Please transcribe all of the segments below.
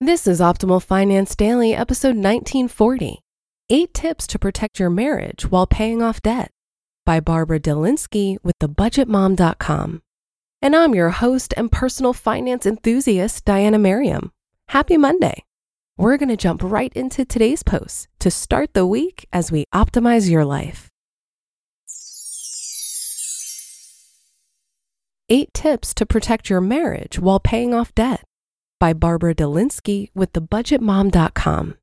This is Optimal Finance Daily, episode 1940 Eight Tips to Protect Your Marriage While Paying Off Debt by Barbara Delinsky with thebudgetmom.com. And I'm your host and personal finance enthusiast, Diana Merriam. Happy Monday. We're going to jump right into today's post to start the week as we optimize your life. Eight Tips to Protect Your Marriage While Paying Off Debt by Barbara Delinsky with thebudgetmom.com.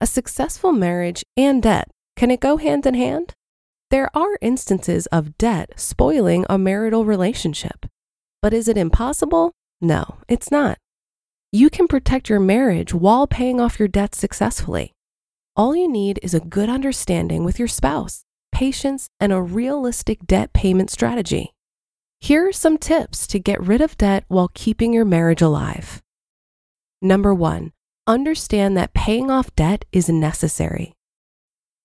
A successful marriage and debt, can it go hand in hand? There are instances of debt spoiling a marital relationship. But is it impossible? No, it's not. You can protect your marriage while paying off your debt successfully. All you need is a good understanding with your spouse, patience, and a realistic debt payment strategy. Here are some tips to get rid of debt while keeping your marriage alive. Number one, understand that paying off debt is necessary.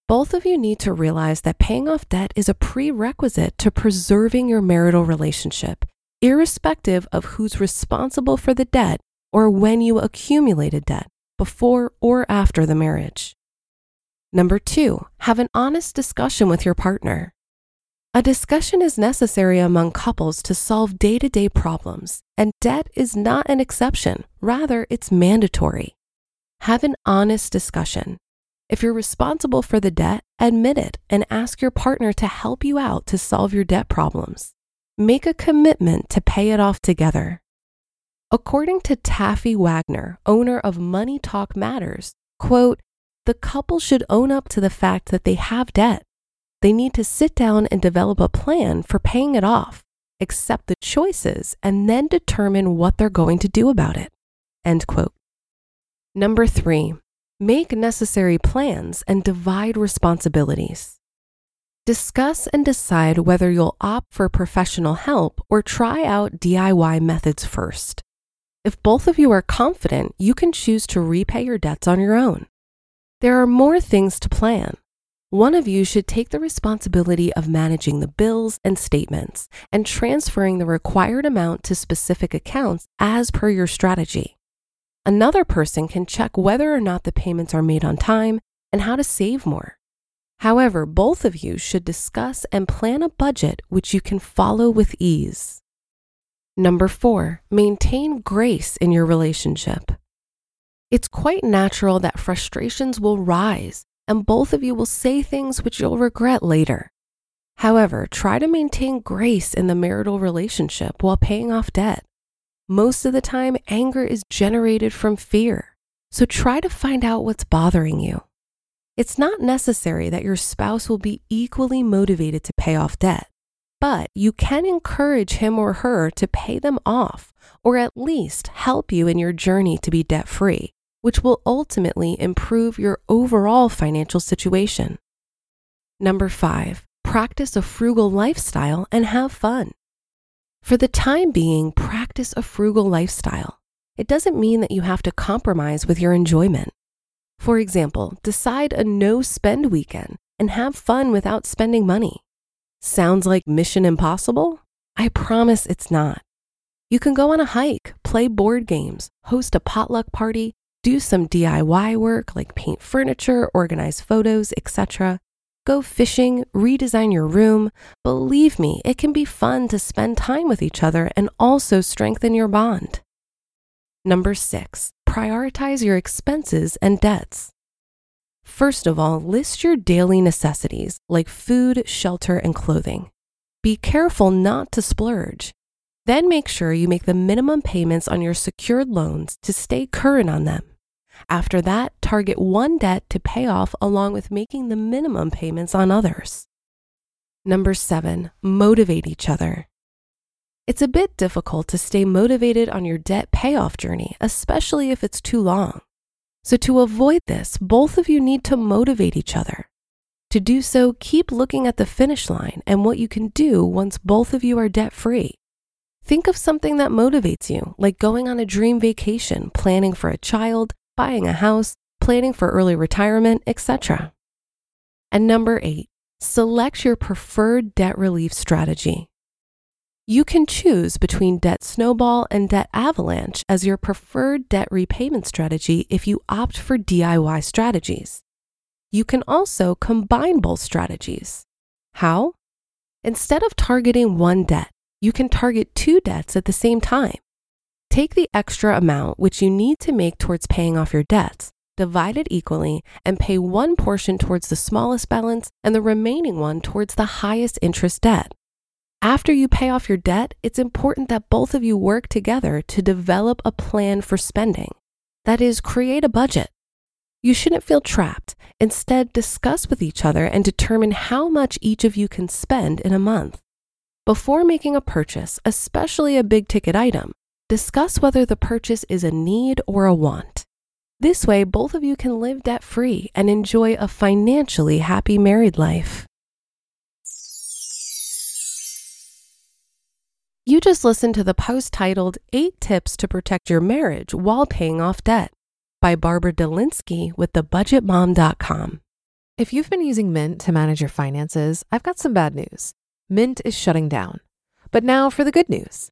Both of you need to realize that paying off debt is a prerequisite to preserving your marital relationship, irrespective of who's responsible for the debt or when you accumulated debt, before or after the marriage. Number two, have an honest discussion with your partner. A discussion is necessary among couples to solve day to day problems, and debt is not an exception. Rather, it's mandatory. Have an honest discussion. If you're responsible for the debt, admit it and ask your partner to help you out to solve your debt problems. Make a commitment to pay it off together. According to Taffy Wagner, owner of Money Talk Matters, quote, the couple should own up to the fact that they have debt they need to sit down and develop a plan for paying it off, accept the choices, and then determine what they're going to do about it. End quote. Number three, make necessary plans and divide responsibilities. Discuss and decide whether you'll opt for professional help or try out DIY methods first. If both of you are confident, you can choose to repay your debts on your own. There are more things to plan, one of you should take the responsibility of managing the bills and statements and transferring the required amount to specific accounts as per your strategy. Another person can check whether or not the payments are made on time and how to save more. However, both of you should discuss and plan a budget which you can follow with ease. Number four, maintain grace in your relationship. It's quite natural that frustrations will rise and both of you will say things which you'll regret later. However, try to maintain grace in the marital relationship while paying off debt. Most of the time, anger is generated from fear, so try to find out what's bothering you. It's not necessary that your spouse will be equally motivated to pay off debt, but you can encourage him or her to pay them off or at least help you in your journey to be debt free which will ultimately improve your overall financial situation. Number five, practice a frugal lifestyle and have fun. For the time being, practice a frugal lifestyle. It doesn't mean that you have to compromise with your enjoyment. For example, decide a no spend weekend and have fun without spending money. Sounds like mission impossible? I promise it's not. You can go on a hike, play board games, host a potluck party, do some DIY work like paint furniture, organize photos, etc. Go fishing, redesign your room. Believe me, it can be fun to spend time with each other and also strengthen your bond. Number six, prioritize your expenses and debts. First of all, list your daily necessities like food, shelter, and clothing. Be careful not to splurge. Then make sure you make the minimum payments on your secured loans to stay current on them. After that, target one debt to pay off along with making the minimum payments on others. Number seven, motivate each other. It's a bit difficult to stay motivated on your debt payoff journey, especially if it's too long. So, to avoid this, both of you need to motivate each other. To do so, keep looking at the finish line and what you can do once both of you are debt free. Think of something that motivates you, like going on a dream vacation, planning for a child, buying a house, planning for early retirement, etc. And number eight, select your preferred debt relief strategy. You can choose between Debt Snowball and Debt Avalanche as your preferred debt repayment strategy if you opt for DIY strategies. You can also combine both strategies. How? Instead of targeting one debt, you can target two debts at the same time. Take the extra amount which you need to make towards paying off your debts, divide it equally, and pay one portion towards the smallest balance and the remaining one towards the highest interest debt. After you pay off your debt, it's important that both of you work together to develop a plan for spending. That is, create a budget. You shouldn't feel trapped. Instead, discuss with each other and determine how much each of you can spend in a month. Before making a purchase, especially a big ticket item, discuss whether the purchase is a need or a want. This way, both of you can live debt free and enjoy a financially happy married life. You just listened to the post titled Eight Tips to Protect Your Marriage While Paying Off Debt by Barbara Delinsky with thebudgetmom.com. If you've been using Mint to manage your finances, I've got some bad news. Mint is shutting down. But now for the good news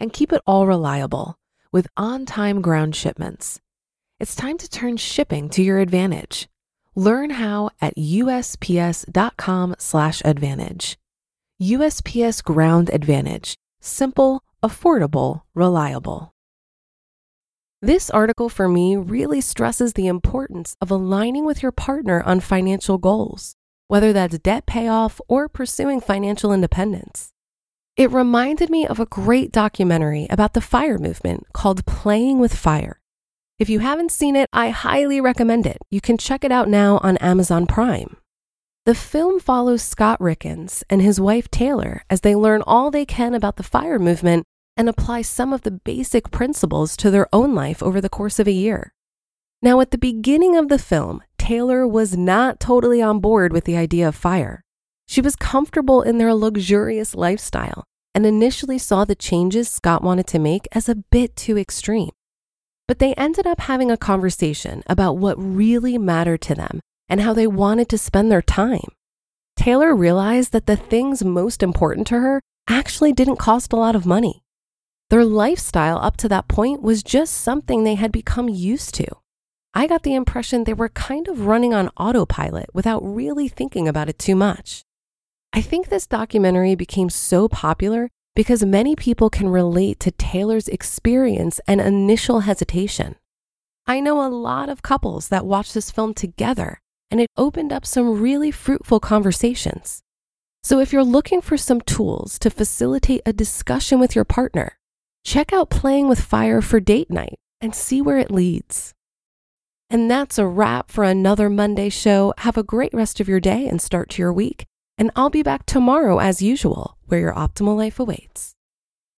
And keep it all reliable with on time ground shipments. It's time to turn shipping to your advantage. Learn how at USPS.com/advantage. USPS Ground Advantage simple, affordable, reliable. This article for me really stresses the importance of aligning with your partner on financial goals, whether that's debt payoff or pursuing financial independence. It reminded me of a great documentary about the fire movement called Playing with Fire. If you haven't seen it, I highly recommend it. You can check it out now on Amazon Prime. The film follows Scott Rieckens and his wife Taylor as they learn all they can about the fire movement and apply some of the basic principles to their own life over the course of a year. Now, at the beginning of the film, Taylor was not totally on board with the idea of fire. She was comfortable in their luxurious lifestyle and initially saw the changes Scott wanted to make as a bit too extreme. But they ended up having a conversation about what really mattered to them and how they wanted to spend their time. Taylor realized that the things most important to her actually didn't cost a lot of money. Their lifestyle up to that point was just something they had become used to. I got the impression they were kind of running on autopilot without really thinking about it too much. I think this documentary became so popular because many people can relate to Taylor's experience and initial hesitation. I know a lot of couples that watched this film together, and it opened up some really fruitful conversations. So, if you're looking for some tools to facilitate a discussion with your partner, check out Playing with Fire for Date Night and see where it leads. And that's a wrap for another Monday show. Have a great rest of your day and start to your week. And I'll be back tomorrow as usual, where your optimal life awaits.